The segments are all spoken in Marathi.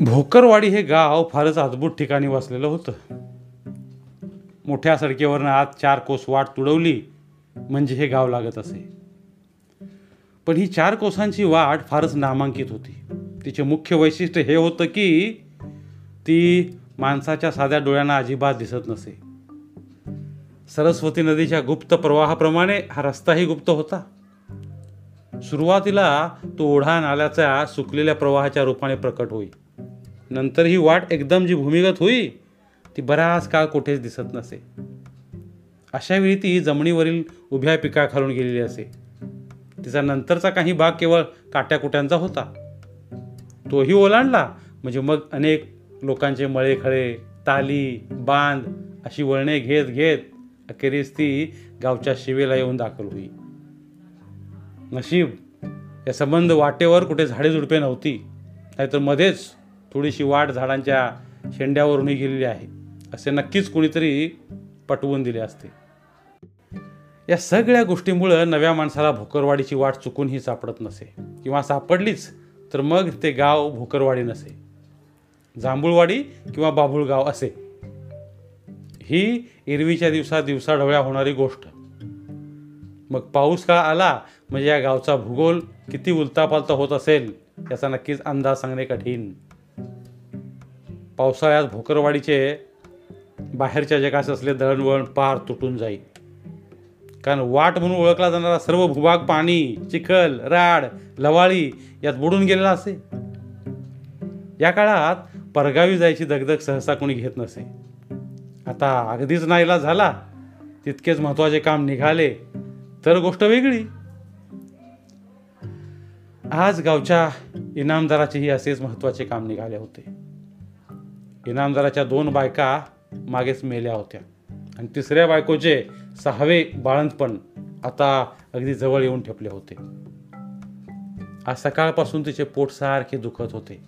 भोकरवाडी हे गाव फारच अद्भुत ठिकाणी वसलेलं होतं. मोठ्या सडकेवरनं आत चार कोस वाट तुडवली म्हणजे हे गाव लागत असे. पण ही चार कोसांची वाट फारच नामांकित होती. तिचे मुख्य वैशिष्ट्य हे होतं की ती माणसाच्या साध्या डोळ्यांना अजिबात दिसत नसे. सरस्वती नदीच्या गुप्त प्रवाहाप्रमाणे हा रस्ताही गुप्त होता. सुरुवातीला तो ओढा नाल्याच्या सुकलेल्या प्रवाहाच्या रूपाने प्रकट होई. नंतर ही वाट एकदम जी भूमिगत होई ती बराच काळ कुठेच दिसत नसे. अशावेळी ती जमिनीवरील उभ्या पिका खालून गेलेली असे. तिचा नंतरचा काही भाग केवळ काट्याकुट्यांचा होता. तोही ओलांडला म्हणजे मग अनेक लोकांचे मळे खळे ताली बांध अशी वळणे घेत घेत अखेरीस ती गावच्या शिवेला येऊन दाखल होई. नशीब या संबंध वाटेवर कुठे झाडे झुडपे नव्हती नाहीतर मध्येच थोडीशी वाट झाडांच्या शेंड्यावरूनही गेलेली आहे. असे नक्कीच कुणीतरी पटवून दिले असते. या सगळ्या गोष्टीमुळं नव्या माणसाला भोकरवाडीची वाट चुकूनही सापडत नसे. किंवा सापडलीच तर मग ते गाव भोकरवाडी नसे. जांभूळवाडी किंवा बाभुळगाव असे. ही एरवीच्या दिवसा दिवसाढवळ्या होणारी गोष्ट. मग पाऊस काळ आला म्हणजे या गावचा भूगोल किती उलतापालता होत असेल याचा नक्कीच अंदाज सांगणे कठीण. पावसाळ्यात भोकरवाडीचे बाहेरच्या जगास असले दळणवळण पार तुटून जाईल. कारण वाट म्हणून ओळखला जाणारा सर्व भूभाग पाणी चिखल राड लवाळी यात बुडून गेलेला असे. या काळात परगावी जायची दगदग सहसा कोणी घेत नसे. आता अगदीच नाहीला झाला तितकेच महत्त्वाचे काम निघाले तर गोष्ट वेगळी. आज गावच्या इनामदाराचेही असेच महत्त्वाचे काम निघाले होते. इनामदाराच्या दोन बायका मागेच मेल्या होत्या. आणि तिसऱ्या बायकोचे सहावे बाळंतपण आता अगदी जवळ येऊन ठेपले होते. आज सकाळपासून तिचे पोट सारखे दुखत होते.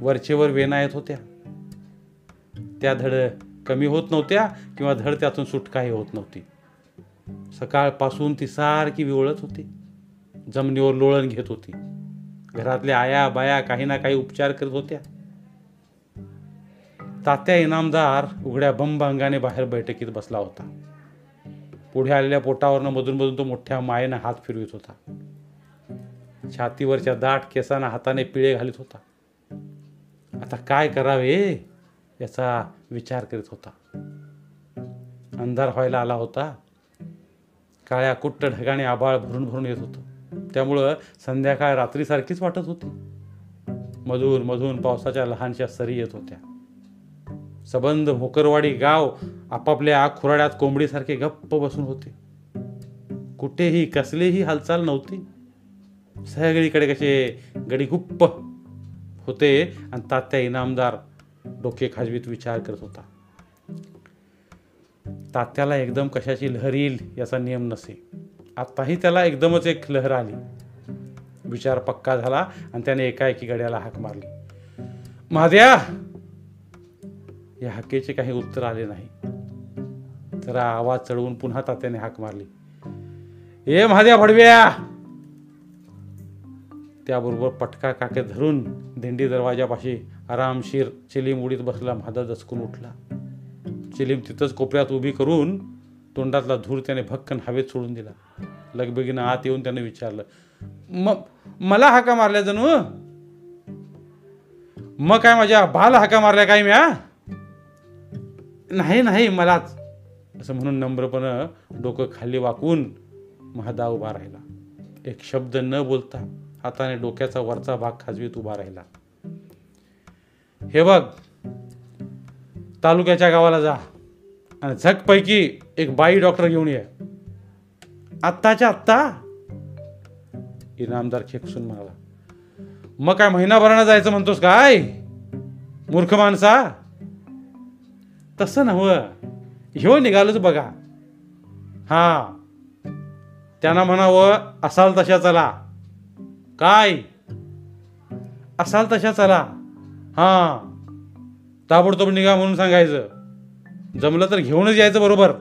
वरचेवर वेना येत होत्या. त्या धड कमी होत नव्हत्या किंवा धड त्यातून सुटकाही होत नव्हती. सकाळपासून ती सारखी विवळत होती. जमिनीवर लोळण घेत होती. घरातल्या आया बाया काही ना काही उपचार करत होत्या. तात्या इनामदार उघड्या बंब अंगाने बाहेर बैठकीत बसला होता. पुढे आलेल्या पोटावरनं मधून मधून तो मोठ्या मायेनं हात फिरवित होता. छातीवरच्या दाट केसांना हाताने पिळे घालीत होता. आता काय करावे याचा विचार करीत होता. अंधार व्हायला आला होता. काळ्या कुट्ट ढगाने आबाळ भरून भरून येत होतं. त्यामुळं संध्याकाळ रात्रीसारखीच वाटत होती. मधून मधून पावसाच्या लहानशा सरी येत होत्या. सबंध भोकरवाडी गाव आपापल्या खुराड्यात कोंबडीसारखे गप्प बसून होते. कुठेही कसलीही हालचाल नव्हती. सगळीकडे कसे गडीगुप्प होते आणि तात्या इनामदार डोके खाजवीत विचार करत होता. तात्याला एकदम कशाची लहर येईल याचा नियम नसे. आताही त्याला एकदमच एक लहर आली. विचार पक्का झाला आणि त्याने एकाएकी गड्याला हाक मारली. महाद्या या हाकेचे काही उत्तर आले नाही. जरा आवाज चढवून पुन्हा तात्याने हाक मारली. ए महाद्या भडव्या त्याबरोबर पटका काके धरून दिंडी दरवाजापाशी आरामशीर चिलीम उडीत बसला म्हादा दचकून उठला. चिलीम तिथंच कोपऱ्यात उभी करून तोंडातला धूर त्याने भक्कन हवेत सोडून दिला. लगबगीनं आत येऊन त्याने विचारलं म मला हाका मारल्या जणू? मग काय माझ्या बाल हाका मारल्या काय म्या? नाही नाही मलाच. असं म्हणून नम्रपणं डोकं खाली वाकून महादा उभा राहिला. एक शब्द न बोलता हाताने डोक्याचा वरचा भाग खाजवीत उभा राहिला. हे बघ तालुक्याच्या गावाला जा आणि झकपैकी एक बाई डॉक्टर घेऊन ये. आत्ताच्या आत्ता? इनामदार खेकसून म्हणाला. मग काय महिनाभरानं जायचं म्हणतोस काय? मूर्ख माणसा? तसं नव्हं. ह्यो निघालोच बघा. हा. त्यांना म्हणावं असाल तशा चला. काय? असाल तशा चला. हा. ताबडतोब निघा म्हणून सांगायचं. जमलं तर घेऊनच यायचं बरोबर.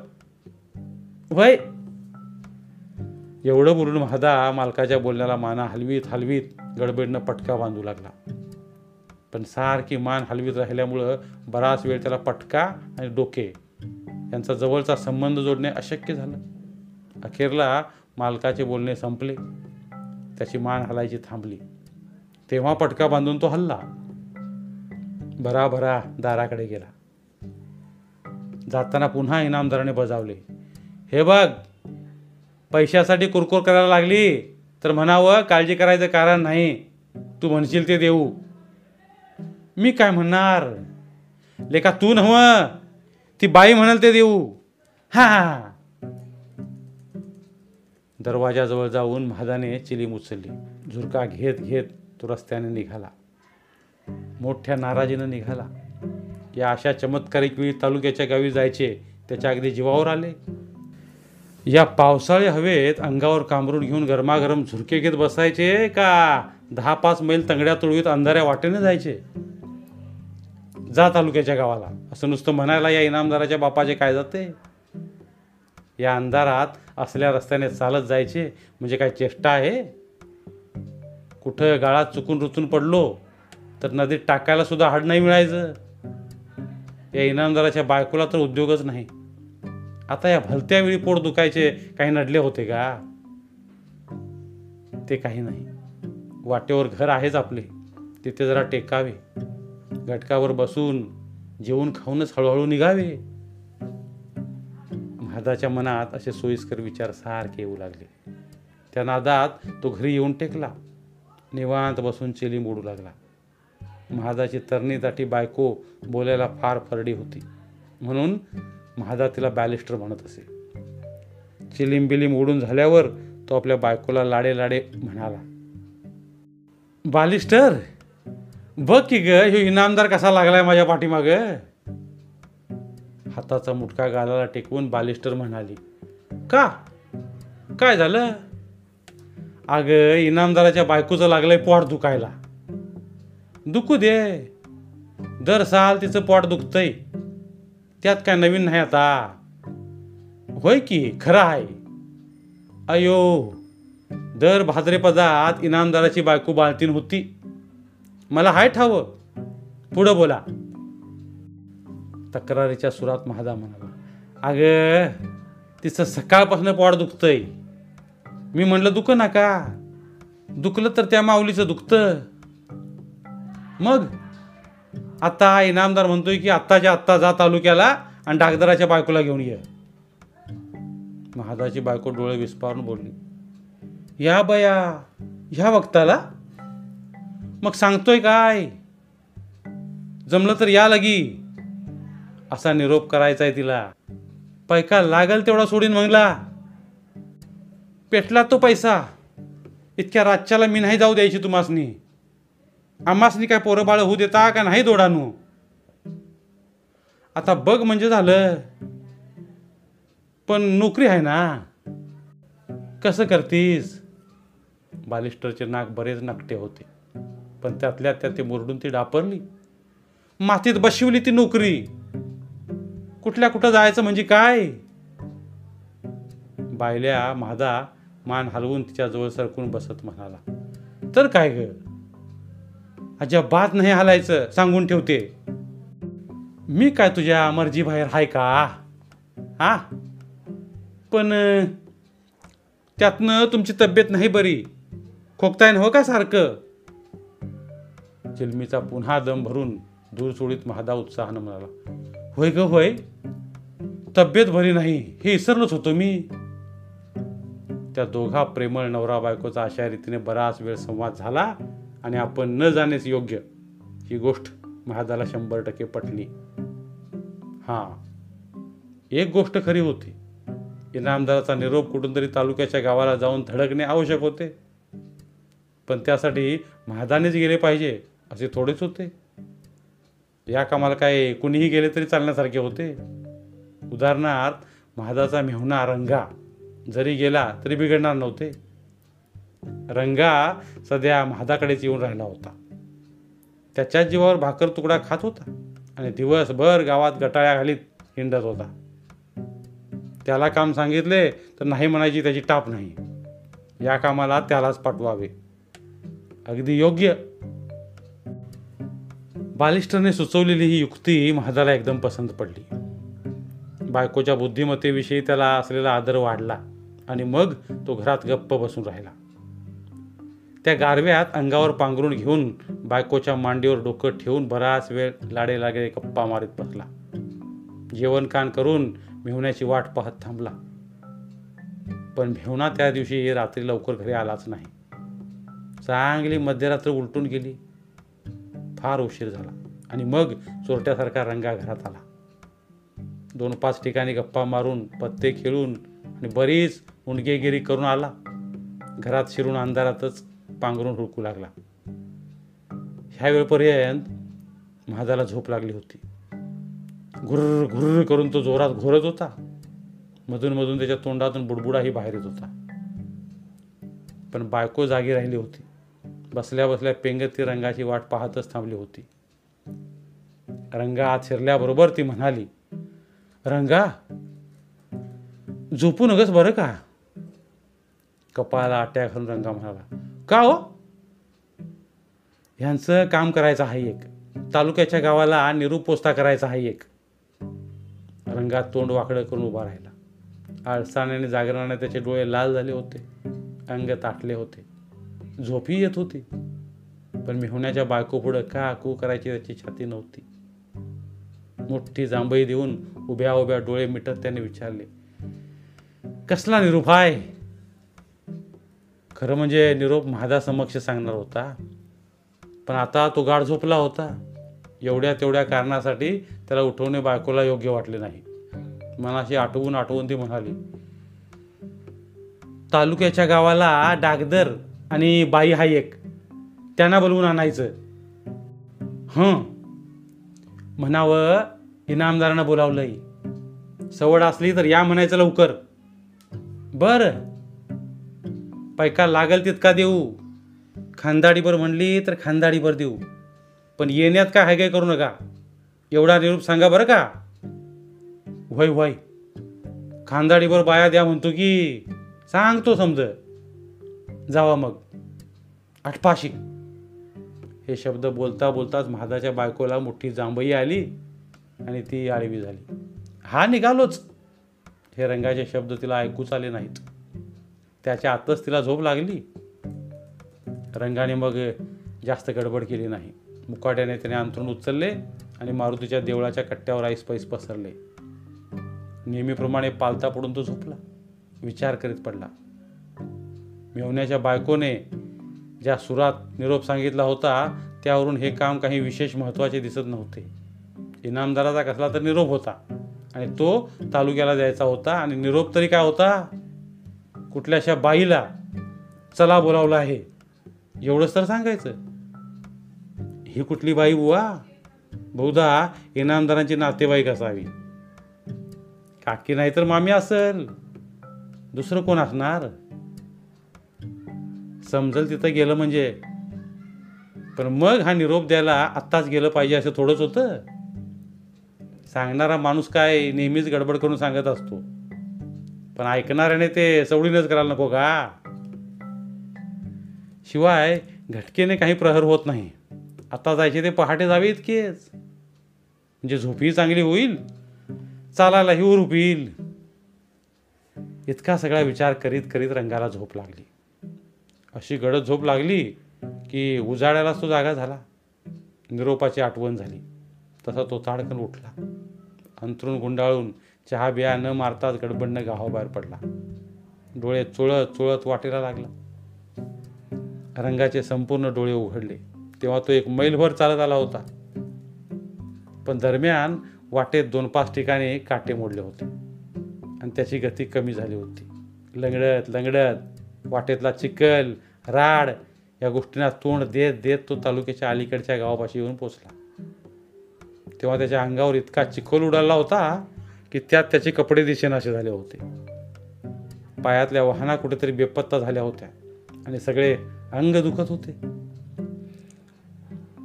वय. एवढं बोलून महादा मालकाच्या बोलण्याला माना हलवीत हलवीत गडबडनं पटका बांधू लागला. पण सारखी मान हलवीत राहिल्यामुळं बराच वेळ त्याला पटका आणि डोके. यांचा जवळचा संबंध जोडणे अशक्य झालं. अखेरला मालकाचे बोलणे संपले. त्याची मान हलायची थांबली. तेव्हा पटका बांधून तो हल्ला. भराभरा दाराकडे गेला. जाताना पुन्हा इनामदाराने बजावले. हे बघ पैशासाठी कुरकुर करायला लागली तर म्हणावं काळजी करायचं कारण नाही. तू म्हणशील ते देऊ. मी काय म्हणणार? लेखा तू नव ती बाई म्हणाल ते देऊ. हा दरवाजाजवळ जाऊन महादाने चिलीम उचलली झुरका घेत घेत तो रस्त्याने निघाला. मोठ्या नाराजीनं निघाला. या अशा चमत्कारिक वेळी तालुक्याच्या गावी जायचे त्याच्या अगदी जीवावर आले. या पावसाळी हवेत अंगावर कांबरून घेऊन गरमागरम झुरके घेत बसायचे का? दहा पाच मैल तंगड्या तुळवीत अंधाऱ्या वाटेने जायचे. जा तालुक्याच्या गावाला. असं नुसतं म्हणायला या इनामदाराच्या बापाचे काय जाते? या अंधारात असल्या रस्त्याने चालत जायचे म्हणजे काय चेष्टा आहे? कुठं गाळात चुकून रुचून पडलो तर नदीत टाकायला सुद्धा हाड नाही मिळायचं. या इनामदाराच्या बायकोला तर उद्योगच नाही. आता या भलत्या वेळी पोट दुखायचे काही नडले होते का? ते काही नाही. वाटेवर घर आहेच आपले. तिथे जरा टेकावे. घटकावर बसून जेवून खाऊनच हळूहळू निघावे. महादाच्या मनात असे सोयीस्कर विचार सारखे येऊ लागले. त्या नादात तो घरी येऊन टेकला. निवांत बसून चेली मोडू लागला. महादाची तरणी बायको बोलायला फार फरडी होती. म्हणून महादा तिला बॅलिस्टर म्हणत असे. चिलीम बिलीम उडून झाल्यावर तो आपल्या बायकोला लाडे लाडे म्हणाला बालिस्टर बघ की ग ह्यो इनामदार कसा लागलाय माझ्या पाठीमाग? हाताचा मुटका गालाला टेकवून बालिस्टर म्हणाली का? काय झालं? अगं इनामदाराच्या बायकोचं लागलंय पोट दुखायला. दुखू दे. दर साल तिचं पोट दुखतंय. त्यात काय नवीन नाही आता. होय की? खरं आहे. अयो दर भाद्रेपदात इनामदाराची बायको बाळतीन होती. मला हाय ठावं. पुढं बोला. तक्रारीच्या सुरात महादा म्हणाला अगं तिचं सकाळपासून पोट दुखतंय. मी म्हणलं दुख नका दुखलं तर त्या माऊलीचं दुखतं. मग आता इनामदार म्हणतोय की आत्ताच्या आत्ता जा तालुक्याला आणि डागदराच्या बायकोला घेऊन ये. महादाची बायको डोळे विस्पारून बोलली या बया ह्या वक्ताला मग सांगतोय काय? जमलं तर या लगी. असा निरोप करायचा आहे तिला. पैका लागल तेवढा सोडीन मंगला. पेटला तो पैसा. इतक्या रातच्याला मी नाही जाऊ द्यायची तुम्हासनी. आम्हासनी काय पोरं बाळ होऊ देता का नाही दोडानू? आता बघ म्हणजे झालं. पण नोकरी आहे ना. कसं करतीस? बालिस्टरचे नाक बरेच नकटे होते. पण त्यातल्या त्यात ते मुरडून ती डापरली. मातीत बशिवली ती नोकरी. कुठल्या कुठं जायचं म्हणजे काय? बायल्या माझा मान हलवून तिच्याजवळ सरकून बसत म्हणाला तर काय ग? अजिबात नाही हालायचं सांगून ठेवते. मी काय तुझ्या मर्जी बाहेर हाय का? हा? पण त्यातनं तुमची तब्येत नाही बरी. खोकताय हो का सारखं? चिलमीचा पुन्हा दम भरून दूर सोडीत महादा उत्साहानं म्हणाला होय ग होय? तब्येत बरी नाही हे विसरलोच होतो मी. त्या दोघा प्रेमळ नवरा बायकोचा अशा रीतीने बराच वेळ संवाद झाला आणि आपण न जाणेच योग्य ही गोष्ट महादाला शंभर टक्के पटली. हां एक गोष्ट खरी होती. इनामदाराचा निरोप कुठून तरी तालुक्याच्या गावाला जाऊन धडकणे आवश्यक होते. पण त्यासाठी महादानेच गेले पाहिजे. असे थोडेच होते. या कामाला काय कुणीही गेले तरी चालण्यासारखे होते. उदाहरणार्थ महादाचा मेहुणा रंगा जरी गेला तरी बिघडणार नव्हते. रंगा सध्या महादाकडेच येऊन राहिला होता. त्याच्याच जीवावर भाकर तुकडा खात होता आणि दिवसभर गावात गटाळ्या घालीत हिंडत होता. त्याला काम सांगितले तर नाही म्हणायची त्याची टाप नाही. या कामाला त्यालाच पाठवावे. अगदी योग्य. बालिस्टरने सुचवलेली ही युक्ती महादाला एकदम पसंत पडली. बायकोच्या बुद्धिमत्तेविषयी त्याला असलेला आदर वाढला आणि मग तो घरात गप्प बसून राहिला. त्या गारव्यात अंगावर पांघरून घेऊन बायकोच्या मांडीवर डोकं ठेवून बराच वेळ लाडे लागे गप्पा मारीत बसला. जेवण कान करून मेहुण्याची वाट पाहत थांबला. पण भेवना त्या दिवशी रात्री लवकर घरी आलाच नाही. चांगली मध्यरात्र उलटून गेली. फार उशीर झाला. आणि मग चोरट्यासारखा रंगा घरात आला. दोन पाच ठिकाणी गप्पा मारून पत्ते खेळून आणि बरीच उंडगेगिरी करून आला. घरात शिरून अंधारातच पांघरून हुडकू लागला. ह्या वेळपर्यंत महादाला झोप लागली होती. घुर्र घुर्र करून तो जोरात घोरत होता. मधून मधून त्याच्या तोंडातून बुडबुडाही बाहेर येत होता. पण बायको जागी राहिली होती. बसल्या बसल्या पेंगत ती रंगाची वाट पाहतच थांबली होती. रंगा आत शिरल्याबरोबर ती म्हणाली रंगा झोपू नगस बरं का? कपाळाला आट्या घालून रंगा म्हणाला का हो? ह्यांचं काम करायचं आहे एक. तालुक्याच्या गावाला निरूप पोस्ता करायचा आहे एक. रंगात तोंड वाकडं करून उभा राहिला. आळसाण्याने जागरणाने त्याचे डोळे लाल झाले होते. अंग ताटले होते. झोपही येत होती. पण मेहुण्याच्या बायको पुढं का कू करायची त्याची छाती नव्हती. मोठी जांभई देऊन उभ्या उभ्या डोळे मिटत त्याने विचारले कसला निरोप आहे खरं म्हणजे निरोप माझा समक्ष सांगणार होता. पण आता तो गाढ झोपला होता. एवढ्या तेवढ्या कारणासाठी त्याला उठवणे बायकोला योग्य वाटले नाही. मनाशी आठवून आठवून ती म्हणाली तालुक्याच्या गावाला डागदर आणि बाई हा एक. त्यांना बोलवून आणायचं. हं. म्हणावं इनामदारानं बोलावलंय. सवड असली तर या म्हणायचं लवकर. बर. पैका लागल तितका देऊ. खानदाडीभर म्हणली तर खानदाडीभर देऊ. पण येण्यात काय हाय काय करू नका. एवढा निरूप सांगा बरं का. वय वय खानदाडीभर बाया द्या म्हणतो की सांगतो समज. जावा मग. आठपाशी. हे शब्द बोलता बोलताच महादाच्या बायकोला मोठी जांभई आली आणि ती आळवी झाली. हा निघालोच. हे रंगाचे शब्द तिला ऐकूच आले नाहीत. त्याच्या आतच तिला झोप लागली. रंगाने मग जास्त गडबड केली नाही. मुकाट्याने त्याने अंथरून उचलले आणि मारुतीच्या देवळाच्या कट्ट्यावर आईस पैस पसरले. नेहमीप्रमाणे पालता पडून तो झोपला. विचार करीत पडला. मेवण्याच्या बायकोने ज्या सुरात निरोप सांगितला होता त्यावरून हे काम काही विशेष महत्त्वाचे दिसत नव्हते. इनामदाराचा कसला तर निरोप होता आणि तो तालुक्याला द्यायचा होता आणि निरोप तरी काय होता? कुठल्याशा बाईला चला बोलावलं आहे? एवढंच तर सांगायचं. ही कुठली बाई बुवा? बहुधा इनामदारांची नातेवाईक असावी. काकी नाही तर मामी असेल. दुसरं कोण असणार? समजेल तिथं गेलं म्हणजे. पण मग हा निरोप द्यायला आत्ताच गेलं पाहिजे असं थोडंच होतं. सांगणारा माणूस काय नेहमीच गडबड करून सांगत असतो. पण ऐकणाऱ्याने ते सवडीनच करायला नको का? शिवाय घटकेने काही प्रहर होत नाही. आता जायचे ते पहाटे जावे इतकेच. म्हणजे झोपही चांगली होईल चालायलाही उरूप येईल. इतका सगळा विचार करीत करीत रंगाला झोप लागली. अशी गडद झोप लागली की उजाड्यालाच तो जागा झाला. निरोपाची आठवण झाली. तसा तो ताडकन उठला. अंथरून गुंडाळून चहा बिया न मारताच गडबडनं गावाबाहेर पडला. डोळे चुळत चुळत वाटेला लागला. रंगाचे संपूर्ण डोळे उघडले. तेव्हा तो एक मैलभर चालत आला होता. पण दरम्यान वाटेत दोन पाच ठिकाणी काटे मोडले होते. आणि त्याची गती कमी झाली होती. लंगडत लंगडत. वाटेतला चिखल राड या गोष्टींना तोंड देत देत तो तालुक्याच्या अलीकडच्या गावापाशी येऊन पोचला. तेव्हा त्याच्या अंगावर इतका चिखल उडाला होता की त्यात त्याचे कपडे दिसेनासे झाले होते. पायातल्या वाहना कुठेतरी बेपत्ता झाल्या होत्या आणि सगळे अंग दुखत होते.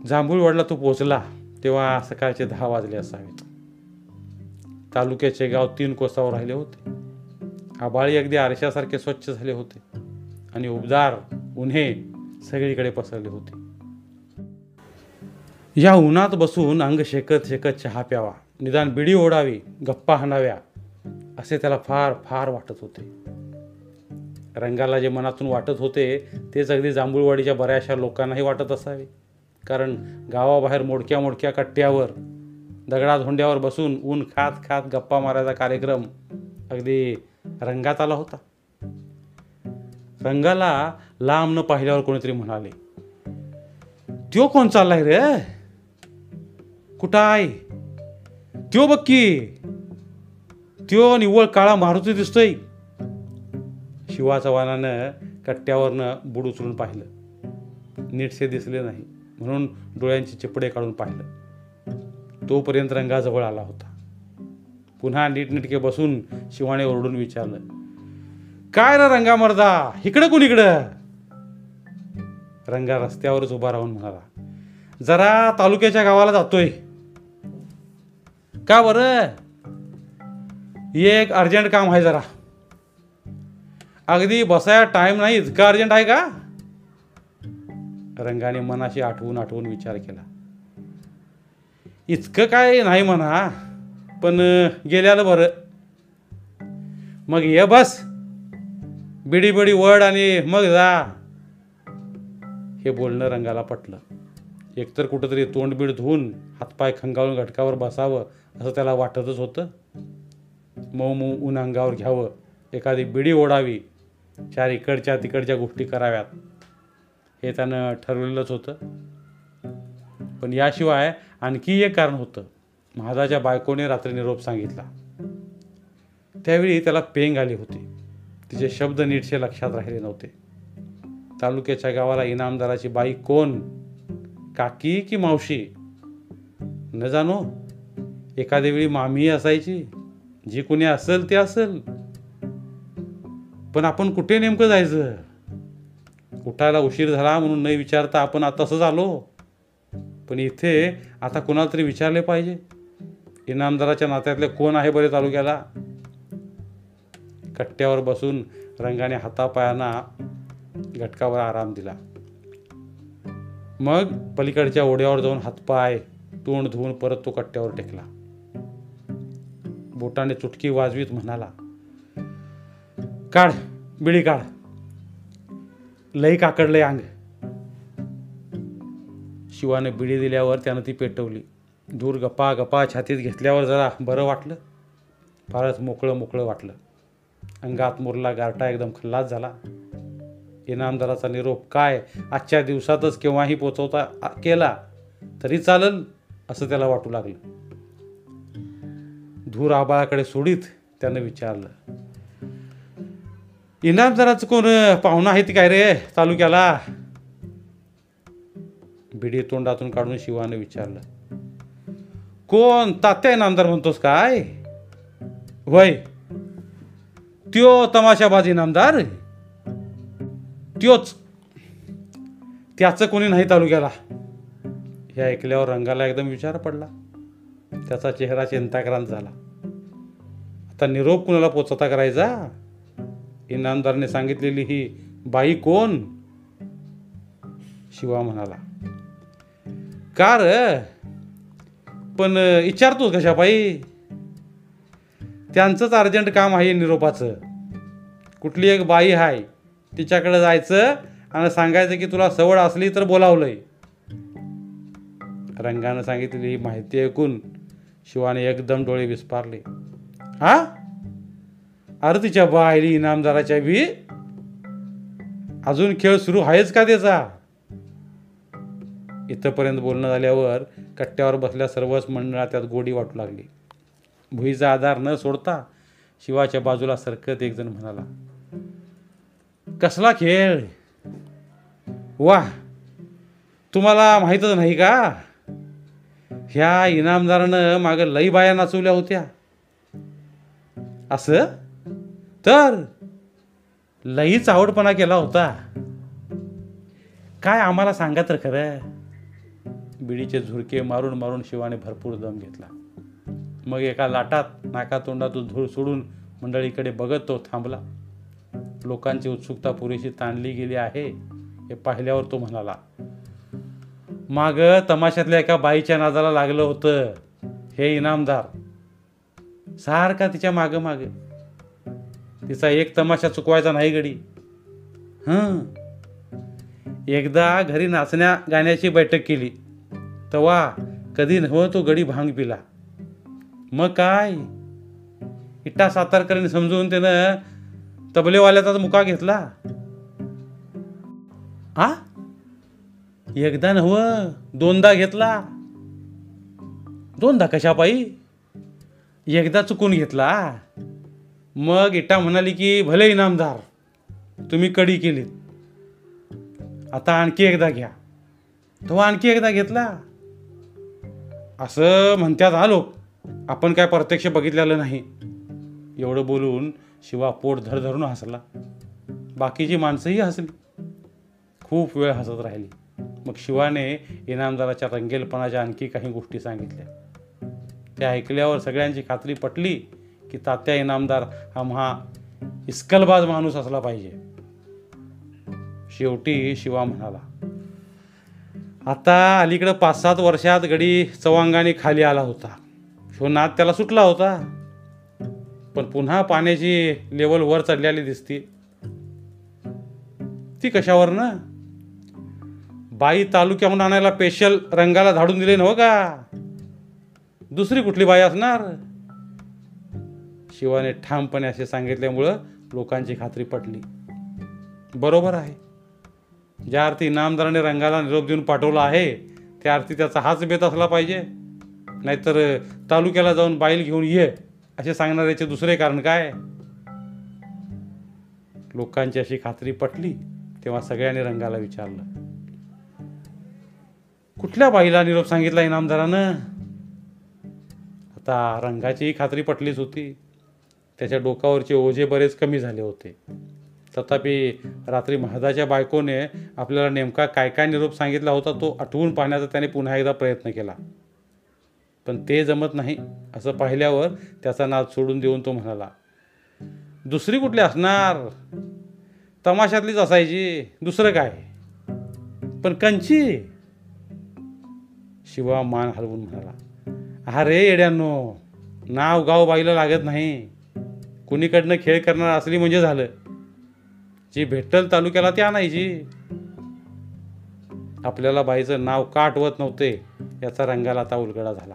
जांभूळवाडला तो पोचला तेव्हा सकाळचे दहा वाजले असावेत. तालुक्याचे गाव तीन कोसावर राहिले होते. आबाळी अगदी आरशासारखे स्वच्छ झाले होते. आणि उबदार उन्हे सगळीकडे पसरले होते. या उन्हात बसून अंग शेकत शेकत चहा प्यावा निदान बिडी ओढावी गप्पा हाणाव्या असे त्याला फार फार वाटत होते. रंगाला जे मनातून वाटत होते तेच अगदी जांभूळवाडीच्या बऱ्याचशा लोकांनाही वाटत असावे. कारण गावाबाहेर मोडक्या मोडक्या कट्ट्यावर दगडा धोंड्यावर बसून ऊन खात खात गप्पा मारायचा कार्यक्रम अगदी रंगात आला होता. रंगाला लांब न पाहिल्यावर कोणीतरी म्हणाले त्यो कोण चाललाय रे? कुठं आहे त्यो बघ की त्यो निव्वळ काळा मारुती दिसतोय. शिवा चव्हाणानं कट्ट्यावरनं बुड उचलून पाहिलं. नीटसे दिसले नाही म्हणून डोळ्यांचे चिपडे काढून पाहिलं. तोपर्यंत रंगाजवळ आला होता. पुन्हा नीटनेटके बसून शिवाने ओरडून विचारलं काय ना रंगा मर्दा? इकडं कोण इकडं? रंगा रस्त्यावरच उभा राहून म्हणाला जरा तालुक्याच्या गावाला जातोय. का बरं? एक अर्जंट काम आहे जरा. अगदी बसाया टाइम नाही इतका अर्जंट आहे का? रंगाने मनाशी आठवून आठवून विचार केला इतकं काय नाही म्हणा. पण गेल्याला बरं. मग ये बस. बिडी बिडी वड आणि मग जा. हे बोलणं रंगाला पटलं. एकतर कुठंतरी तोंडबीड धुवून हातपाय खंगाळून घटकावर बसावं असं त्याला वाटतच होतं. मऊ मऊ ऊन अंगावर घ्यावं. एखादी बिडी ओढावी. चार इकडच्या तिकडच्या गोष्टी कराव्यात. हे त्यानं ठरवलेलंच होतं. पण याशिवाय आणखी एक कारण होतं. महादाच्या बायकोने रात्री निरोप सांगितला. त्यावेळी त्याला पेंग आली होती. तिचे शब्द नीटशे लक्षात राहिले नव्हते. तालुक्याच्या गावाला इनामदाराची बाई कोण? काकी की मावशी? न जाणो एखाद्या वेळी मामी असायची. जी कोणी असेल ते असेल. पण आपण कुठे नेमकं जायचं? उठायला उशीर झाला म्हणून न विचारता आपण आता तसंच आलो पण इथे आता कुणाला तरी विचारले पाहिजे. इनामदाराच्या नात्यातले कोण आहे बरे तालुक्याला? कट्ट्यावर बसून रंगाने हातापायांना घटकावर आराम दिला. मग पलीकडच्या ओढ्यावर जाऊन हातपाय तोंड धुवून परत तो कट्ट्यावर टेकला. बोटाने चुटकी वाजवीत म्हणाला काढ बिडी काढ. लई काकडलंय अंग. शिवाने बिडी दिल्यावर त्यानं ती पेटवली. दूर गप्पा गप्पा छातीत घेतल्यावर जरा बरं वाटलं. फारच मोकळं मोकळं वाटलं. अंगात मुरला गारटा एकदम खल्लास झाला. इनामदाराचा निरोप काय? आजच्या दिवसातच केव्हाही पोचवता केला तरी चालल असं त्याला वाटू लागलं. धूर आबाळाकडे सोडीत त्यानं विचारलं इनामदाराचं कोण पाहुणं आहेत काय रे तालुक्याला? बिडी तोंडातून काढून शिवानं विचारलं कोण तात्या इनामदार म्हणतोस काय? वय. त्यो तमाशाबाजी नामदार? त्योच. त्याचं कोणी नाही तालुक्याला. हे ऐकल्यावर रंगाला एकदम विचार पडला. त्याचा चेहरा चिंताक्रांत झाला. आता निरोप कुणाला पोचता करायचा? इनामदारने सांगितलेली ही बाई कोण? शिवा म्हणाला. का र? पण विचारतोस कशा बाई त्यांचंच अर्जंट काम आहे निरोपाचं. कुठली एक बाई आहे तिच्याकडे जायचं आणि सांगायचं की तुला सवड असली तर बोलावलंय. रंगानं सांगितलेली ही माहिती ऐकून शिवाने एकदम डोळे विस्पारले. हा? अरे तिच्या बायली इनामदाराच्या बी? अजून खेळ सुरू आहेच का त्याचा? इथंपर्यंत बोलणं झाल्यावर कट्ट्यावर बसल्या सर्वच मंडळात त्यात गोडी वाटू लागली. भुईचा आधार न सोडता शिवाच्या बाजूला सरकत एकजण म्हणाला कसला खेळ? वा तुम्हाला माहीतच नाही का? ह्या इनामदारानं मागं लई बाया नाचवल्या होत्या. असं? तर? लईच आवडपणा केला होता. काय आम्हाला सांगा तर खरं. बिडीचे झुरके मारून मारून शिवाने भरपूर दम घेतला. मग एका लाटात नाकातोंडातून धूळ सोडून मंडळीकडे बघत तो थांबला. लोकांची उत्सुकता पुरेशी ताणली गेली आहे हे पाहिल्यावर तो म्हणाला माग तमाशातल्या एका बाईच्या नादाला लागलं होतं. हे इनामदार. सारखा तिच्या मागं माग? तिचा एक तमाशा चुकवायचा नाही गडी. हं. एकदा घरी नाचण्या गाण्याची बैठक केली. तेव्हा कधी नव्ह हो, तो गडी भांग पिला. मग काय? इट्टा सातारकरांनी समजून त्यानं तबलेवाल्याचा मुका घेतला. आ? एकदा नव हो, दोनदा घेतला. दोनदा कशापायी एकदा चुकून घेतला. मग इटा म्हणाली की भले इनामदार तुम्ही कडी केलीत. आता आणखी एकदा घ्या. तो आणखी एकदा घेतला. असं म्हणत्यात आलो. आपण काय प्रत्यक्ष बघितलेलं नाही. एवढं बोलून शिवा पोट धर धरून हसला. बाकीची माणसंही हसली. खूप वेळ हसत राहिली. मग शिवाने इनामदाराच्या रंगेलपणाच्या आणखी काही गोष्टी सांगितल्या. त्या ऐकल्यावर सगळ्यांची खात्री पटली की तात्या इनामदार हा महा इस्कलबाज माणूस असला पाहिजे. शेवटी शिवा म्हणाला आता अलीकडं पाच सात वर्षात गडी चवांगाने खाली आला होता. शोनात त्याला सुटला होता. पण पुन्हा पाण्याची लेवल वर चढलेली दिसती. ती कशावर ना बाई तालुक्याहून आणायला स्पेशल रंगाला झाडून दिले नव का? दुसरी कुठली बाई असणार? शिवाने ठामपणे असे सांगितल्यामुळं लोकांची खात्री पटली. बरोबर आहे. ज्या अर्थी इनामदाराने रंगाला निरोप देऊन पाठवला आहे त्या अर्थी त्याचा हाच बेत असला पाहिजे. नाहीतर तालुक्याला जाऊन बाईल घेऊन ये असे सांगणाऱ्याचे दुसरे कारण काय? लोकांची अशी खात्री पटली तेव्हा सगळ्यांनी रंगाला विचारलं. कुठल्या बाईला निरोप सांगितला इनामदारानं? आता रंगाचीही खात्री पटलीच होती. त्याच्या डोकावरचे ओझे बरेच कमी झाले होते. तथापि रात्री महादाच्या बायकोने आपल्याला नेमका काय काय निरोप सांगितला होता तो आठवून पाहण्याचा त्याने पुन्हा एकदा प्रयत्न केला. पण ते जमत नाही असं पाहिल्यावर त्याचा नाद सोडून देऊन तो म्हणाला दुसरी कुठली असणार? तमाशातलीच असायची. दुसरं काय? पण कंची? शिवा मान हलवून म्हणाला अरे येड्यांनो नाव गाव बाईला लागत नाही. कुणीकडनं खेळ करणार असली म्हणजे झालं. जी भेटल तालुक्याला ती आणायची आपल्याला बाईचं नाव का आठवत नव्हते याचा रंगाला आता उलगडा झाला.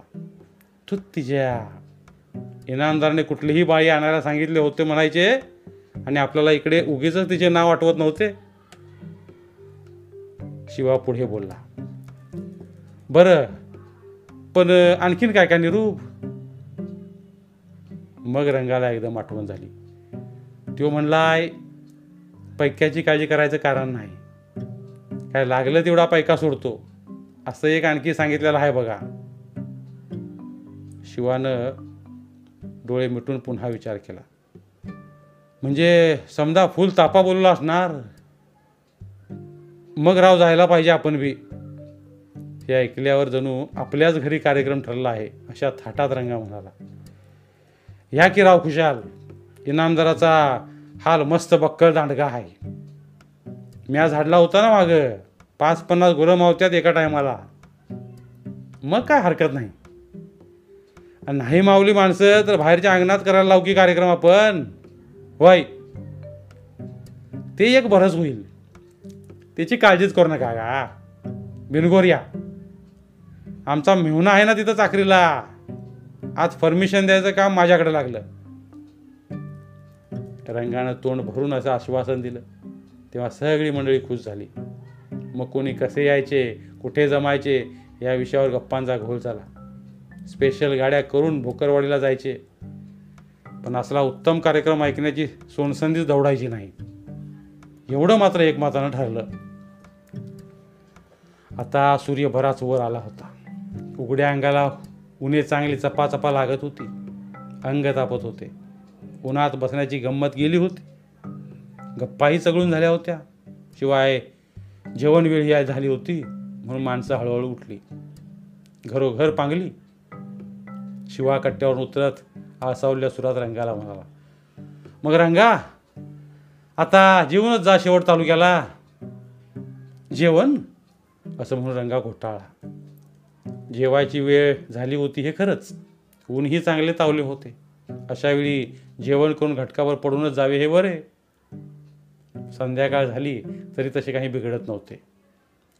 तू तिच्या इनामदाराने कुठलीही बाई आणायला सांगितले होते म्हणायचे आणि आपल्याला इकडे उगीच तिचे नाव आठवत नव्हते. शिवा पुढे बोलला बरं पण आणखीन काय काय निरूप? मग रंगाला एकदम आठवण झाली. तो म्हणलाय पैक्याची काळजी करायचं कारण नाही. काय लागलं तेवढा पैका सोडतो. असं एक आणखी सांगितलेलं आहे बघा. शिवानं डोळे मिटून पुन्हा विचार केला. म्हणजे समजा फुल तापा बोलला असणार. मग राव जायला पाहिजे आपण बी. हे ऐकल्यावर जणू आपल्याच घरी कार्यक्रम ठरला आहे अशा थाटात रंगा म्हणाला. ह्या की राव खुशाल इनामदाराचा हाल मस्त बक्कळ दांडगा आहे. म्या झाडला होता ना माग. पाच पन्नास गुरं मावत्यात एका टायमाला. मग काय हरकत नाही. आणि नाही मावली माणसं तर बाहेरच्या अंगणात करायला लावकी कार्यक्रम आपण? होय. ते एक बरंच होईल. त्याची काळजीच करू नका का बिनगोरिया आमचा मेहुणा आहे ना तिथं चाकरीला. आज परमिशन द्यायचं काम माझ्याकडे लागलं. रंगानं तोंड भरून असं आश्वासन दिलं. तेव्हा सगळी मंडळी खुश झाली. मग कोणी कसे यायचे कुठे जमायचे या विषयावर गप्पांचा घोळ झाला. स्पेशल गाड्या करून भोकरवाडीला जायचे. पण असला उत्तम कार्यक्रम ऐकण्याची सोनसंधीच दौडायची नाही. एवढं मात्र एकमातानं ठरलं. आता सूर्य बराच वर आला होता. उघड्या अंगाला उन्हे चांगली चपाचपा लागत होती. अंग तापत होते. उन्हात बसण्याची गंमत गेली होती. गप्पाही चगळून झाल्या होत्या. शिवाय जेवण वेळ झाली होती म्हणून माणसं हळूहळू उठली. घरोघर पांगली. शिवा कट्ट्यावर उतरत आसावल्या सुरात रंगाला म्हणाला मग रंगा आता जेवणच जा शेवट तालुक्याला. जेवण? असं म्हणून रंगा घोटाळा जेवायची वेळ झाली होती हे खरंच. ऊनही चांगले तावले होते. अशावेळी जेवण करून घटकावर पडूनच जावे हे बरे. संध्याकाळ झाली तरी तसे काही बिघडत नव्हते.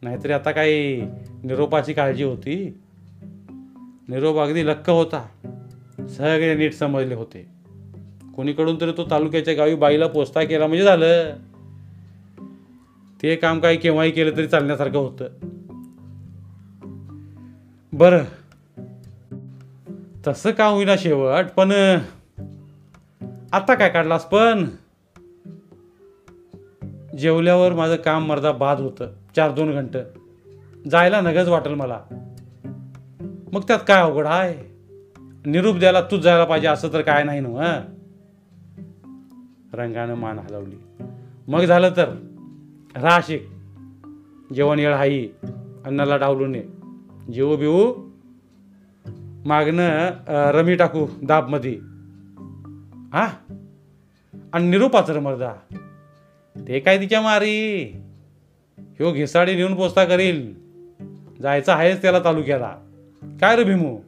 नाहीतरी आता काही निरोपाची काळजी होती. निरोप अगदी लक्क होता. सगळे नीट समजले होते. कोणीकडून तरी तो तालुक्याच्या गावी बाईला पोचता केला म्हणजे झालं. ते काम काही केव्हाही केलं तरी चालण्यासारखं होतं. बरं. तसं का होईना शेवट पण आता काय काढलास पण? जेवल्यावर माझं काम मर्दा बाद होतं. चार दोन घंटं. जायला नगच वाटेल मला. मग त्यात काय अवघड आहे निरूप द्यायला तूच जायला पाहिजे असं तर काय नाही ना रंगानं मान हलवली. मग झालं तर? राशिक जेवण येळ हाई. अन्नाला डावलून ये जेवू बिऊ मागणं रमी टाकू दाबमध्ये हा? आणि निरूपाचं मर्दा. ते काय तिच्या मारी? ह्यो घेसाडी नेऊन पोचता करील. जायचं आहेच त्याला तालुक्याला. काय रे भीमू?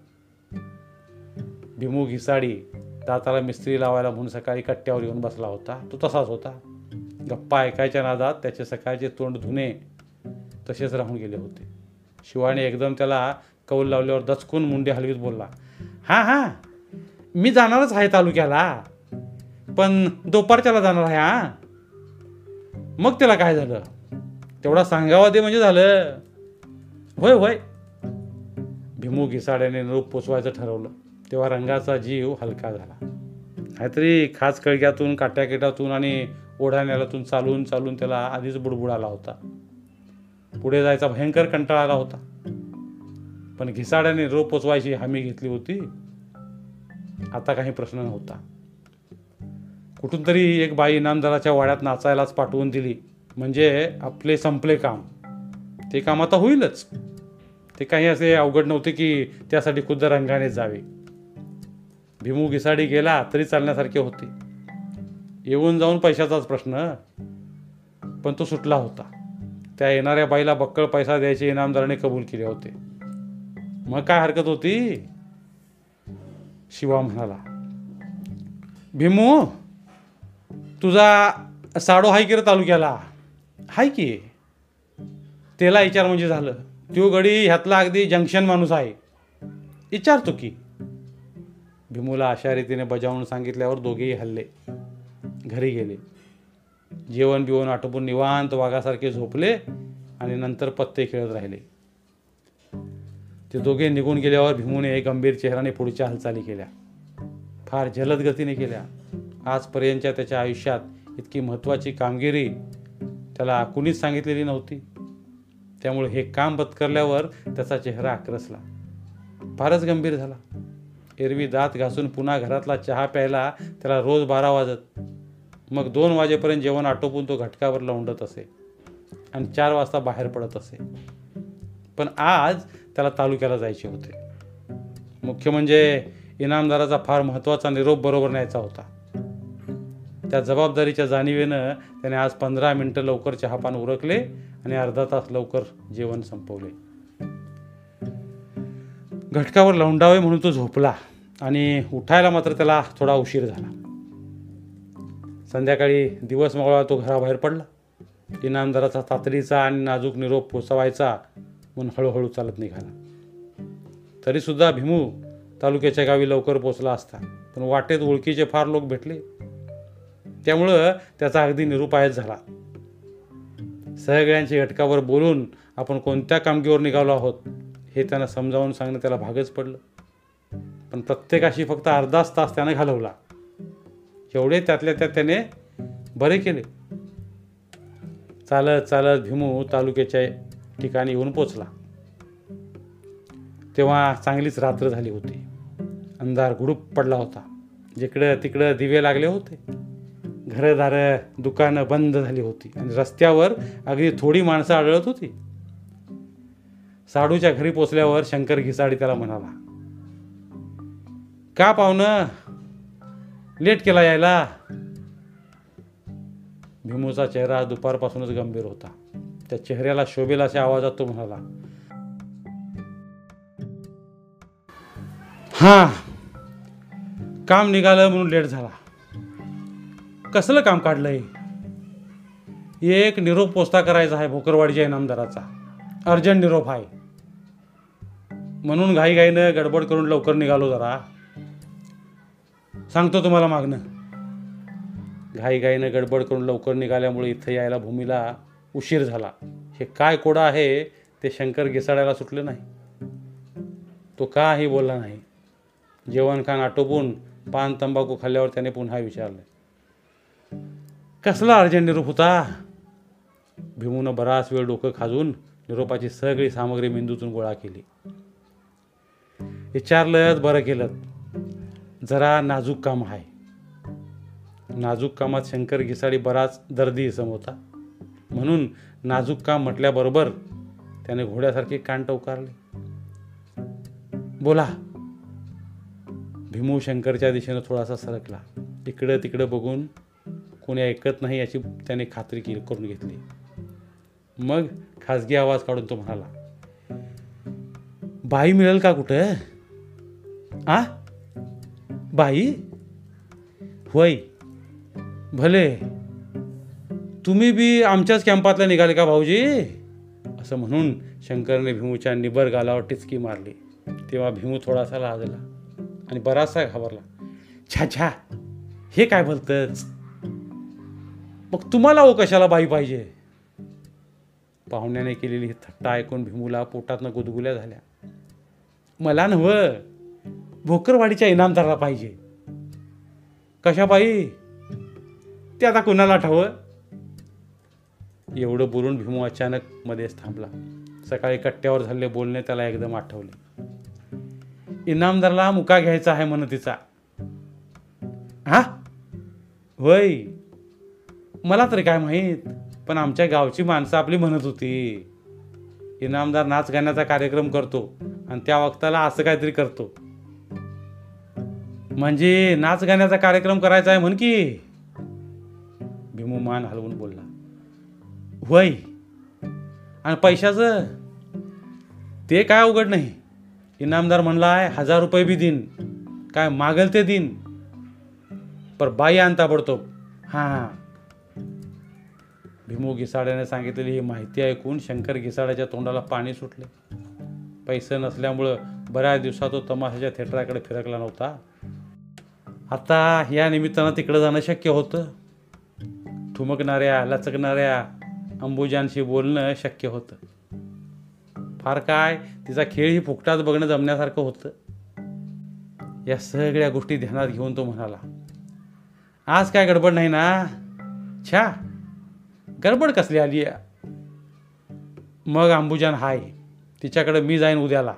भीमू घिसाडी दाताला मिस्त्री लावायला म्हणून सकाळी कट्ट्यावर येऊन बसला होता. तो तसाच होता. गप्पा ऐकायच्या नादात त्याचे सकाळचे तोंड धुणे तसेच राहून गेले होते. शिवाने एकदम त्याला कौल लावल्यावर दचकून मुंडे हलवीत बोलला हां हां मी जाणारच आहे तालुक्याला. पण दुपारच्याला जाणार आहे हां. मग त्याला काय झालं? तेवढा सांगावा दे म्हणजे झालं. होय होय. भीमू घिसाड्याने रूप पोचवायचं ठरवलं. तेव्हा रंगाचा जीव हलका झाला. नाहीतरी खास कळग्यातून काट्याकेटातून आणि ओढाण्यालातून चालून चालून त्याला आधीच बुडबुड आला होता. पुढे जायचा भयंकर कंटाळा आला होता. पण घिसाड्याने रोप पोचवायची हमी घेतली होती. आता काही प्रश्न नव्हता. कुठून तरी एक बाई इनामदाराच्या वाड्यात नाचायलाच पाठवून दिली. म्हणजे आपले संपले काम. ते काम आता होईलच. ते काही असे अवघड नव्हते की त्यासाठी खुद्द रंगाने जावे. भीमू घिसाडी गेला तरी चालण्यासारखे होते. येऊन जाऊन पैशाचाच प्रश्न. पण तो सुटला होता. त्या येणाऱ्या बाईला बक्कळ पैसा द्यायचे इनामदाराने कबूल केले होते. मग काय हरकत होती? शिवा म्हणाला. भीमू! तुझा साडो हाय की रे तालुक्याला? हाय की. त्याला विचार म्हणजे झालं. त्यो गडी ह्यातला अगदी जंक्शन माणूस आहे. विचारतो की. भीमूला अशा रीतीने बजावून सांगितल्यावर दोघेही हल्ले. घरी गेले. जेवण बिवण आटोपून निवांत वाघासारखे झोपले आणि नंतर पत्ते खेळत राहिले. ते दोघे निघून गेल्यावर भीमूने गंभीर चेहऱ्याने पुढच्या हालचाली केल्या. फार जलद गतीने केल्या. आजपर्यंतच्या त्याच्या आयुष्यात इतकी महत्त्वाची कामगिरी त्याला कुणीच सांगितलेली नव्हती. त्यामुळे हे काम पत्करल्यावर त्याचा चेहरा आक्रसला. फारच गंभीर झाला. एरवी दात घासून पुन्हा घरातला चहा प्यायला त्याला रोज बारा वाजत. मग दोन वाजेपर्यंत जेवण आटोपून तो घटकावर लावून असे आणि चार वाजता बाहेर पडत असे. पण आज त्याला तालुक्याला जायचे होते. मुख्य म्हणजे इनामदाराचा फार महत्त्वाचा निरोप बरोबर न्यायचा होता. त्या जबाबदारीच्या जाणीवेनं त्याने आज पंधरा मिनटं लवकर चहापान उरकले आणि अर्धा तास लवकर जेवण संपवले. घटकावर लवंडावे म्हणून तो झोपला आणि उठायला मात्र त्याला थोडा उशीर झाला. संध्याकाळी दिवस मावळा तो घराबाहेर पडला. इनामदाराचा तातडीचा आणि नाजूक निरोप पोचवायचा म्हणून हळूहळू चालत निघाला. तरीसुद्धा भीमू तालुक्याच्या गावी लवकर पोचला असता. पण वाटेत ओळखीचे फार लोक भेटले. त्यामुळं त्याचा अगदी निरुपायच झाला. सगळ्यांची घटकावर बोलून आपण कोणत्या कामगिरीवर निघालो आहोत हे त्यांना समजावून सांगणं त्याला भागच पडलं. पण प्रत्येकाशी फक्त अर्धाच तास त्यानं घालवला. एवढे त्यातल्या त्यात त्याने बरे केले. चालत चालत भीमू तालुक्याच्या ठिकाणी येऊन पोचला तेव्हा चांगलीच रात्र झाली होती. अंधार गुडूप पडला होता. जिकडं तिकडं दिवे लागले होते. घरदारं दुकानं बंद झाली होती आणि रस्त्यावर अगदी थोडी माणसं आढळत होती. साडूच्या घरी पोचल्यावर शंकर घिसाडी त्याला म्हणाला का पाहुणं? लेट केला यायला? भीमूचा चेहरा दुपारपासूनच गंभीर होता. त्या चेहऱ्याला शोभेल अशा आवाजात तो म्हणाला हां काम निघालं म्हणून लेट झाला. कसलं काम काढलंय? एक निरोप पोचता करायचा आहे भोकरवाडीच्या इनामदाराचा. अर्जंट निरोप आहे. म्हणून घाईघाईनं गडबड करून लवकर निघालो जरा. सांगतो तुम्हाला मागणं. घाईघाईनं गडबड करून लवकर निघाल्यामुळे इथं यायला भूमीला उशीर झाला. हे काय कोडा आहे ते शंकर घिसाडायला सुटले नाही. तो काही बोलला नाही. जेवण खाण आटोपून पान तंबाखू खाल्ल्यावर त्याने पुन्हा विचारले कसला अर्जंट निरोप होता? भीमूनं बराच वेळ डोकं खाजून निरोपाची सगळी सामग्री मेंदूतून गोळा केली. विचारलं बरं केलं जरा नाजूक काम आहे. नाजूक कामात शंकर घिसाडी बराच दर्दी इसम होता. म्हणून नाजूक काम म्हटल्याबरोबर त्याने घोड्यासारखे कान टवकारले बोला भीमू शंकरच्या दिशेनं थोडासा सरकला. इकडं तिकडं बघून कोणी ऐकत नाही याची त्याने खात्री केली करून घेतली. मग खाजगी आवाज काढून तो म्हणाला बाई मिळेल का कुठं? आ? बाई? होय. भले. तुम्ही बी आमच्याच कॅम्पातल्या निघाले का भाऊजी? असं म्हणून शंकरने भीमूच्या निबर गालावर टिचकी मारली. तेव्हा भीमू थोडासा लाजला. आणि बराचसा घाबरला. छा छा हे काय बोलतच मग तुम्हाला ओ कशाला बाई पाहिजे? पाहुण्याने केलेली ही थट्टा ऐकून भीमूला पोटातनं गुदगुल्या झाल्या. मला नव भोकरवाडीच्या इनामदाराला पाहिजे. कशा बाई? ते आता कुणाला ठावं? एवढं बोलून भीमू अचानक मध्येच थांबला. सकाळी कट्ट्यावर झालेले बोलणे त्याला एकदम आठवले. इनामदारला मुका घ्यायचा आहे म्हण तिचा. हा? होय. मला तरी काय माहीत? पण आमच्या गावची माणसं आपली म्हणत होती. इनामदार नाच गाण्याचा कार्यक्रम करतो आणि त्या वक्ताला असं काहीतरी करतो. म्हणजे नाच गाण्याचा कार्यक्रम करायचा आहे म्हण की. भीमू मान हलवून बोलला. होय. आणि पैशाचं? ते काय अवघड नाही. इनामदार म्हणला आहे हजार रुपये बी दिन. काय मागेल ते दिन. पर बाई आणता पडतो. हां. भीमू घिसाड्याने सांगितलेली ही माहिती ऐकून शंकर घिसाड्याच्या तोंडाला पाणी सुटले. पैसे नसल्यामुळं बऱ्याच दिवसात तो तमाशाच्या थिएटराकडे फिरकला नव्हता. आता या निमित्तानं तिकडं जाणं शक्य होतं. ठुमकणाऱ्या लचकणाऱ्या अंबुजांशी बोलणं शक्य होतं. फार काय? तिचा खेळ ही बघणं जमण्यासारखं होतं. या सगळ्या गोष्टी ध्यानात घेऊन तो म्हणाला आज काय गडबड नाही ना? छा गडबड कसली आली मग अंबुजान हाय तिच्याकडे मी जाईन उद्याला.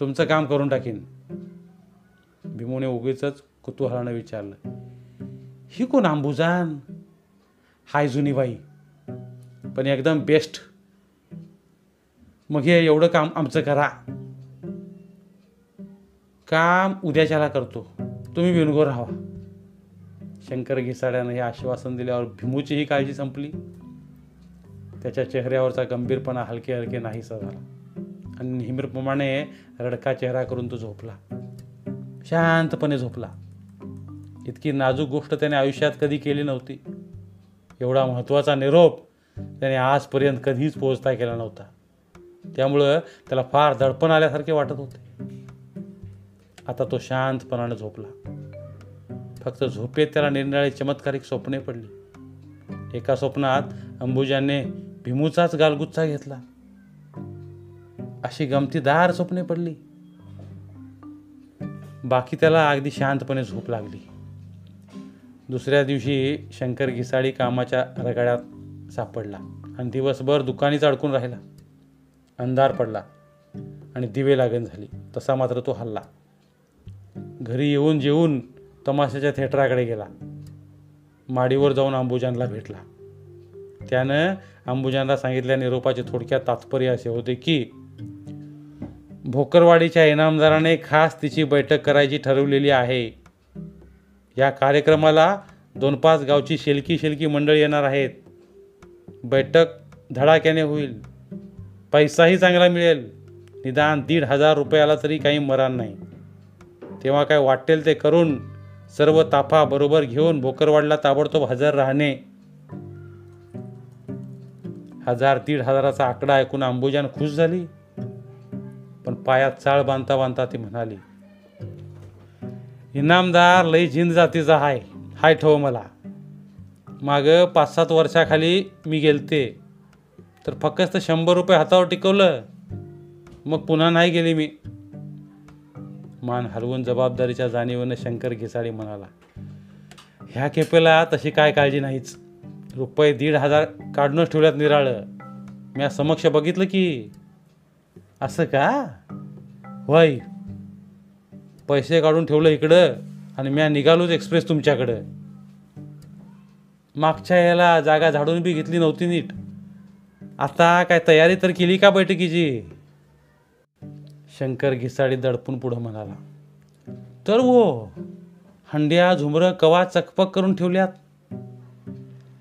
तुमचं काम करून टाकीन. भीमूने उगीच कुतूहलानं विचारलं ही कोण अंबुजान? हाय जुनी बाई पण एकदम बेस्ट मग हे एवढं काम आमचं करा. काम उद्याच्याला करतो. तुम्ही बिनगो राहा. शंकर घिसाड्यानं हे आश्वासन दिल्यावर भीमूचीही काळजी संपली. त्याच्या चेहऱ्यावरचा गंभीरपणा हलके हलके नाहीसा झाला. आणि नेहमीप्रमाणे रडका चेहरा करून तो झोपला. शांतपणे झोपला. इतकी नाजूक गोष्ट त्याने आयुष्यात कधी केली नव्हती. एवढा महत्त्वाचा निरोप त्याने आजपर्यंत कधीच पोहोचता केला नव्हता. त्यामुळं त्याला फार दडपण आल्यासारखे वाटत होते. आता तो शांतपणाने झोपला. फक्त झोपेत त्याला निरनिराळी चमत्कारिक स्वप्ने पडली. एका स्वप्नात अंबुजाने भीमूचाच गालगुच्चा घेतला. अशी गमतीदार स्वप्ने पडली. बाकी त्याला अगदी शांतपणे झोप लागली. दुसऱ्या दिवशी शंकर घिसाळी कामाच्या रगाड्यात सापडला आणि दिवसभर दुकानीच अडकून राहिला. अंधार पडला आणि दिवे लागण झाली. तसा मात्र तो हल्ला. घरी येऊन जेवून तमाशाच्या थिएटराकडे गेला. माडीवर जाऊन अंबुजानला भेटला. त्यानं अंबुजानला सांगितल्या निरोपाचे थोडक्यात तात्पर्य असे होते की भोकरवाडीच्या इनामदाराने खास तिची बैठक करायची ठरवलेली आहे. या कार्यक्रमाला दोन पाच गावची शेलकी शेलकी मंडळी येणार आहेत. बैठक धडाक्याने होईल. पैसाही चांगला मिळेल. निदान दीड हजार रुपयाला तरी काही मरण नाही. तेव्हा काय वाटेल ते करून सर्व ताफा बरोबर घेऊन भोकरवाडला ताबडतोब हजर राहणे. हजार दीड हजाराचा आकडा ऐकून अंबुजान खुश झाली. पण पायात चाळ बांधता बांधता ती म्हणाली इनामदार लई झिंद जातीचा हाय. हाय ठेव मला. माग पाच सात वर्षाखाली मी गेलते. तर फक्त शंभर रुपये हातावर टिकवलं. मग पुन्हा नाही गेली मी. मान हलवून जबाबदारीच्या जाणीवेनं शंकर घिसाळी म्हणाला ह्या खेपेला तशी काय काळजी नाहीच. रुपये दीड हजार काढूनच ठेवल्यात निराळं. मी समक्ष बघितलं की. असं का? वय. पैसे काढून ठेवलं इकडं आणि म्या निघालोच एक्सप्रेस तुमच्याकडं. मागच्या याला जागा झाडून बी घेतली नव्हती नीट. आता काय तयारी तर केली का बैठकीची? शंकर घिसाडी दडपून पुढं म्हणाला तर वो हंड्या झुमरं कवा चकपक करून ठेवल्यात?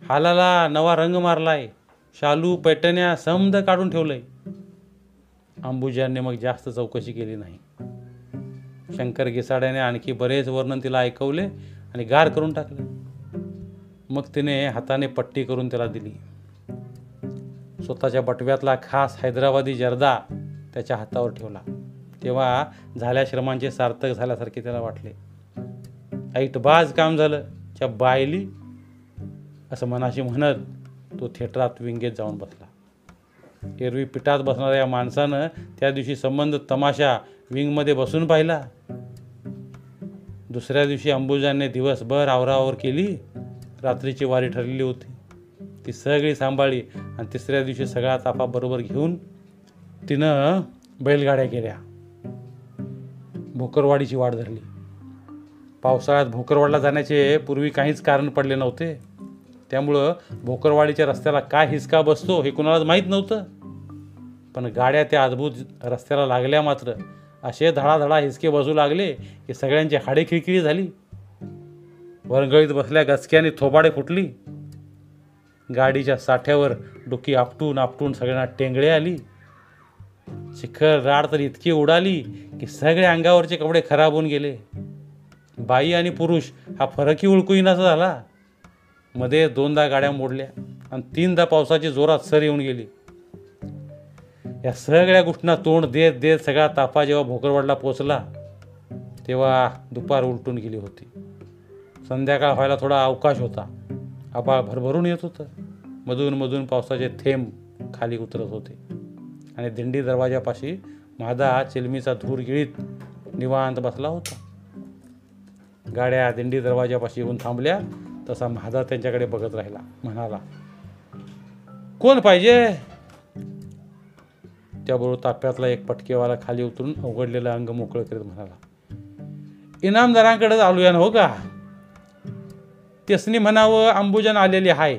हालाला नवा रंग मारलाय शालू पैठण्या समद काढून ठेवलंय. अंबुजाने मग जास्त चौकशी केली नाही. शंकर घिसाड्याने आणखी बरेच वर्णन तिला ऐकवले आणि गार करून टाकले. मग तिने हाताने पट्टी करून त्याला दिली. स्वतःच्या बटव्यातला खास हैदराबादी जर्दा त्याच्या हातावर ठेवला. तेव्हा झाल्या श्रमांचे सार्थक झाल्यासारखे त्याला वाटले. ऐटबाज काम झालं च्या बायली असं मनाशी म्हणत तो थिएटरात विंगेत जाऊन बसला. एरवी पिठात बसणाऱ्या या माणसानं त्या दिवशी संबंध तमाशा विंगमध्ये बसून पाहिला. दुसऱ्या दिवशी अंबुजाने दिवसभर आवरावर केली. रात्रीची वारी ठरलेली होती. ती सगळी सांभाळली आणि तिसऱ्या दिवशी सगळा ताफा बरोबर घेऊन तिनं बैलगाड्या केल्या. भोकरवाडीची वाट धरली. पावसाळ्यात भोकरवाडला जाण्याचे पूर्वी काहीच कारण पडले नव्हते. त्यामुळं भोकरवाडीच्या रस्त्याला काय हिसका बसतो हे कुणालाच माहीत नव्हतं. पण गाड्या त्या अद्भुत रस्त्याला लागल्या मात्र. असे धडाधडा हिसके बसू लागले की सगळ्यांची हाडे खिळखिळी झाली. वरंगळीत बसल्या गचक्याने थोबाडे फुटली. गाडीच्या साठ्यावर डोकी आपटून आपटून सगळ्यांना टेंगळे आली. शिखर राड तर इतकी उडाली की सगळे अंगावरचे कपडे खराब होऊन गेले. बाई आणि पुरुष हा फरकही ओळखू झाला. मध्ये दोनदा गाड्या मोडल्या आणि तीनदा पावसाची जोरात सर येऊन गेली. या सगळ्या गोष्टींना तोंड देत देत सगळा ताफा जेव्हा भोकरवाडला पोचला तेव्हा दुपार उलटून गेली होती. संध्याकाळ व्हायला थोडा अवकाश होता. आबाळ भरभरून येत होतं. मधून मधून पावसाचे थेंब खाली उतरत होते. आणि दिंडी दरवाजापाशी मादा चिलमीचा धूर गिळीत निवांत बसला होता. गाड्या दिंडी दरवाजापाशी येऊन थांबल्या तसा महादा त्यांच्याकडे बघत राहिला. म्हणाला कोण पाहिजे? त्याबरोबर ताप्यातला एक पटकेवाला खाली उतरून अवघडलेलं अंग मोकळं करीत म्हणाला इनामदारांकडे आलूया ना हो का? तेसनी म्हणावं अंबुजन आलेली हाय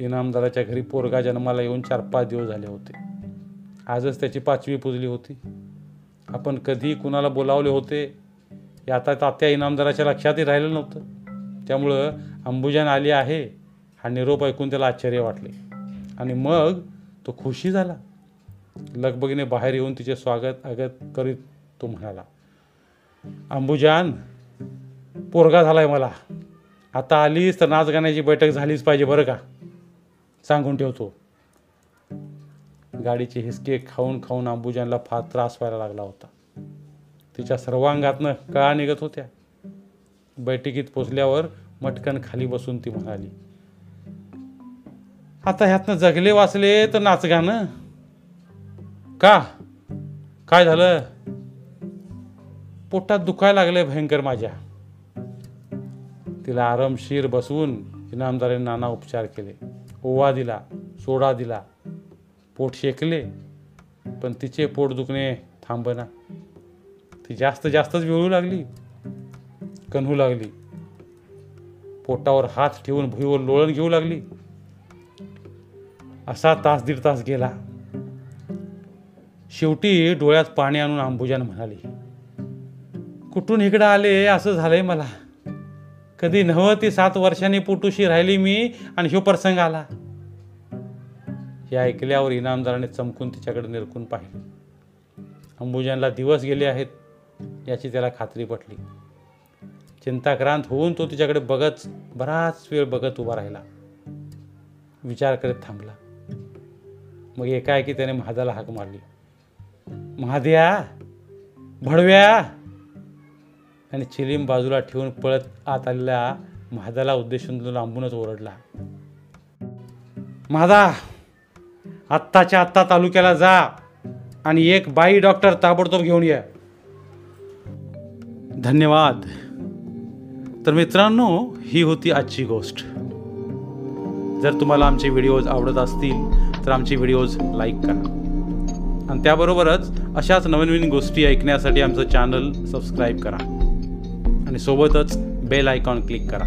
इनामदाराच्या घरी पोरगा जन्माला येऊन चार पाच दिवस झाले होते. आजच त्याची पाचवी पुजली होती. आपण कधी कुणाला बोलावले होते हे आता तात्या इनामदाराच्या लक्षातही राहिलं नव्हतं. त्यामुळं अंबुजान आली आहे हा निरोप ऐकून त्याला आश्चर्य वाटले. आणि मग तो खुशी झाला. लगबगीने बाहेर येऊन तिचे स्वागत आगत करीत तो म्हणाला अंबुजान पोरगा झालाय मला. आता आलीस तर नाचगाण्याची बैठक झालीच पाहिजे बरं का? सांगून ठेवतो. गाडीचे हिसके खाऊन खाऊन अंबुजानला फार त्रास व्हायला लागला होता. तिच्या सर्वांगातनं कळा निघत होत्या. बैठकीत पोचल्यावर मटकन खाली बसून ती म्हणाली आता ह्यातनं जगले वाचले तर नाचगाणं? का? काय झालं? पोटात दुखायला लागलंय भयंकर माझ्या. तिला आरामशीर बसवून इनामदारीने नाना उपचार केले. ओवा दिला सोडा दिला पोट शेकले पण तिचे पोट दुखणे थांबना. ती जास्त जास्तच विळू लागली कन्हू लागली. पोटावर हात ठेवून भुईवर लोळण घेऊ लागली. असा तास दीड तास गेला. शेवटी डोळ्यात पाणी आणून अंबुजान म्हणाली कुठून इकडं आले? असं झालंय मला. कधी नव्हती सात वर्षांनी पोटुशी राहिली मी आणि ह्यो प्रसंग आला. हे ऐकल्यावर इनामदाराने चमकून तिच्याकडे निरकून पाहिले. अंबुजांना दिवस गेले आहेत याची त्याला खात्री पटली. चिंताक्रांत होऊन तो तिच्याकडे बघत बराच वेळ बघत उभा राहिला. विचार करत थांबला. मग एकाएकी त्याने महादाला हाक मारली. महाद्या भडव्या आणि चिलीम बाजूला ठेवून पळत आत आलेल्या महादाला उद्देशून तो लांबूनच ओरडला. महादा आत्ताच्या आत्ता तालुक्याला जा आणि एक बाई डॉक्टर ताबडतोब घेऊन या. धन्यवाद. तर मित्रांनो ही होती आजची गोष्ट. जर तुम्हाला आमचे व्हिडिओज आवडत असतील तर आमचे व्हिडिओज लाईक करा. आणि त्याबरोबरच अशाच नवीन नवीन गोष्टी ऐकण्यासाठी आमचं चॅनल सबस्क्राईब करा. आणि सोबतच बेल आयकॉन क्लिक करा.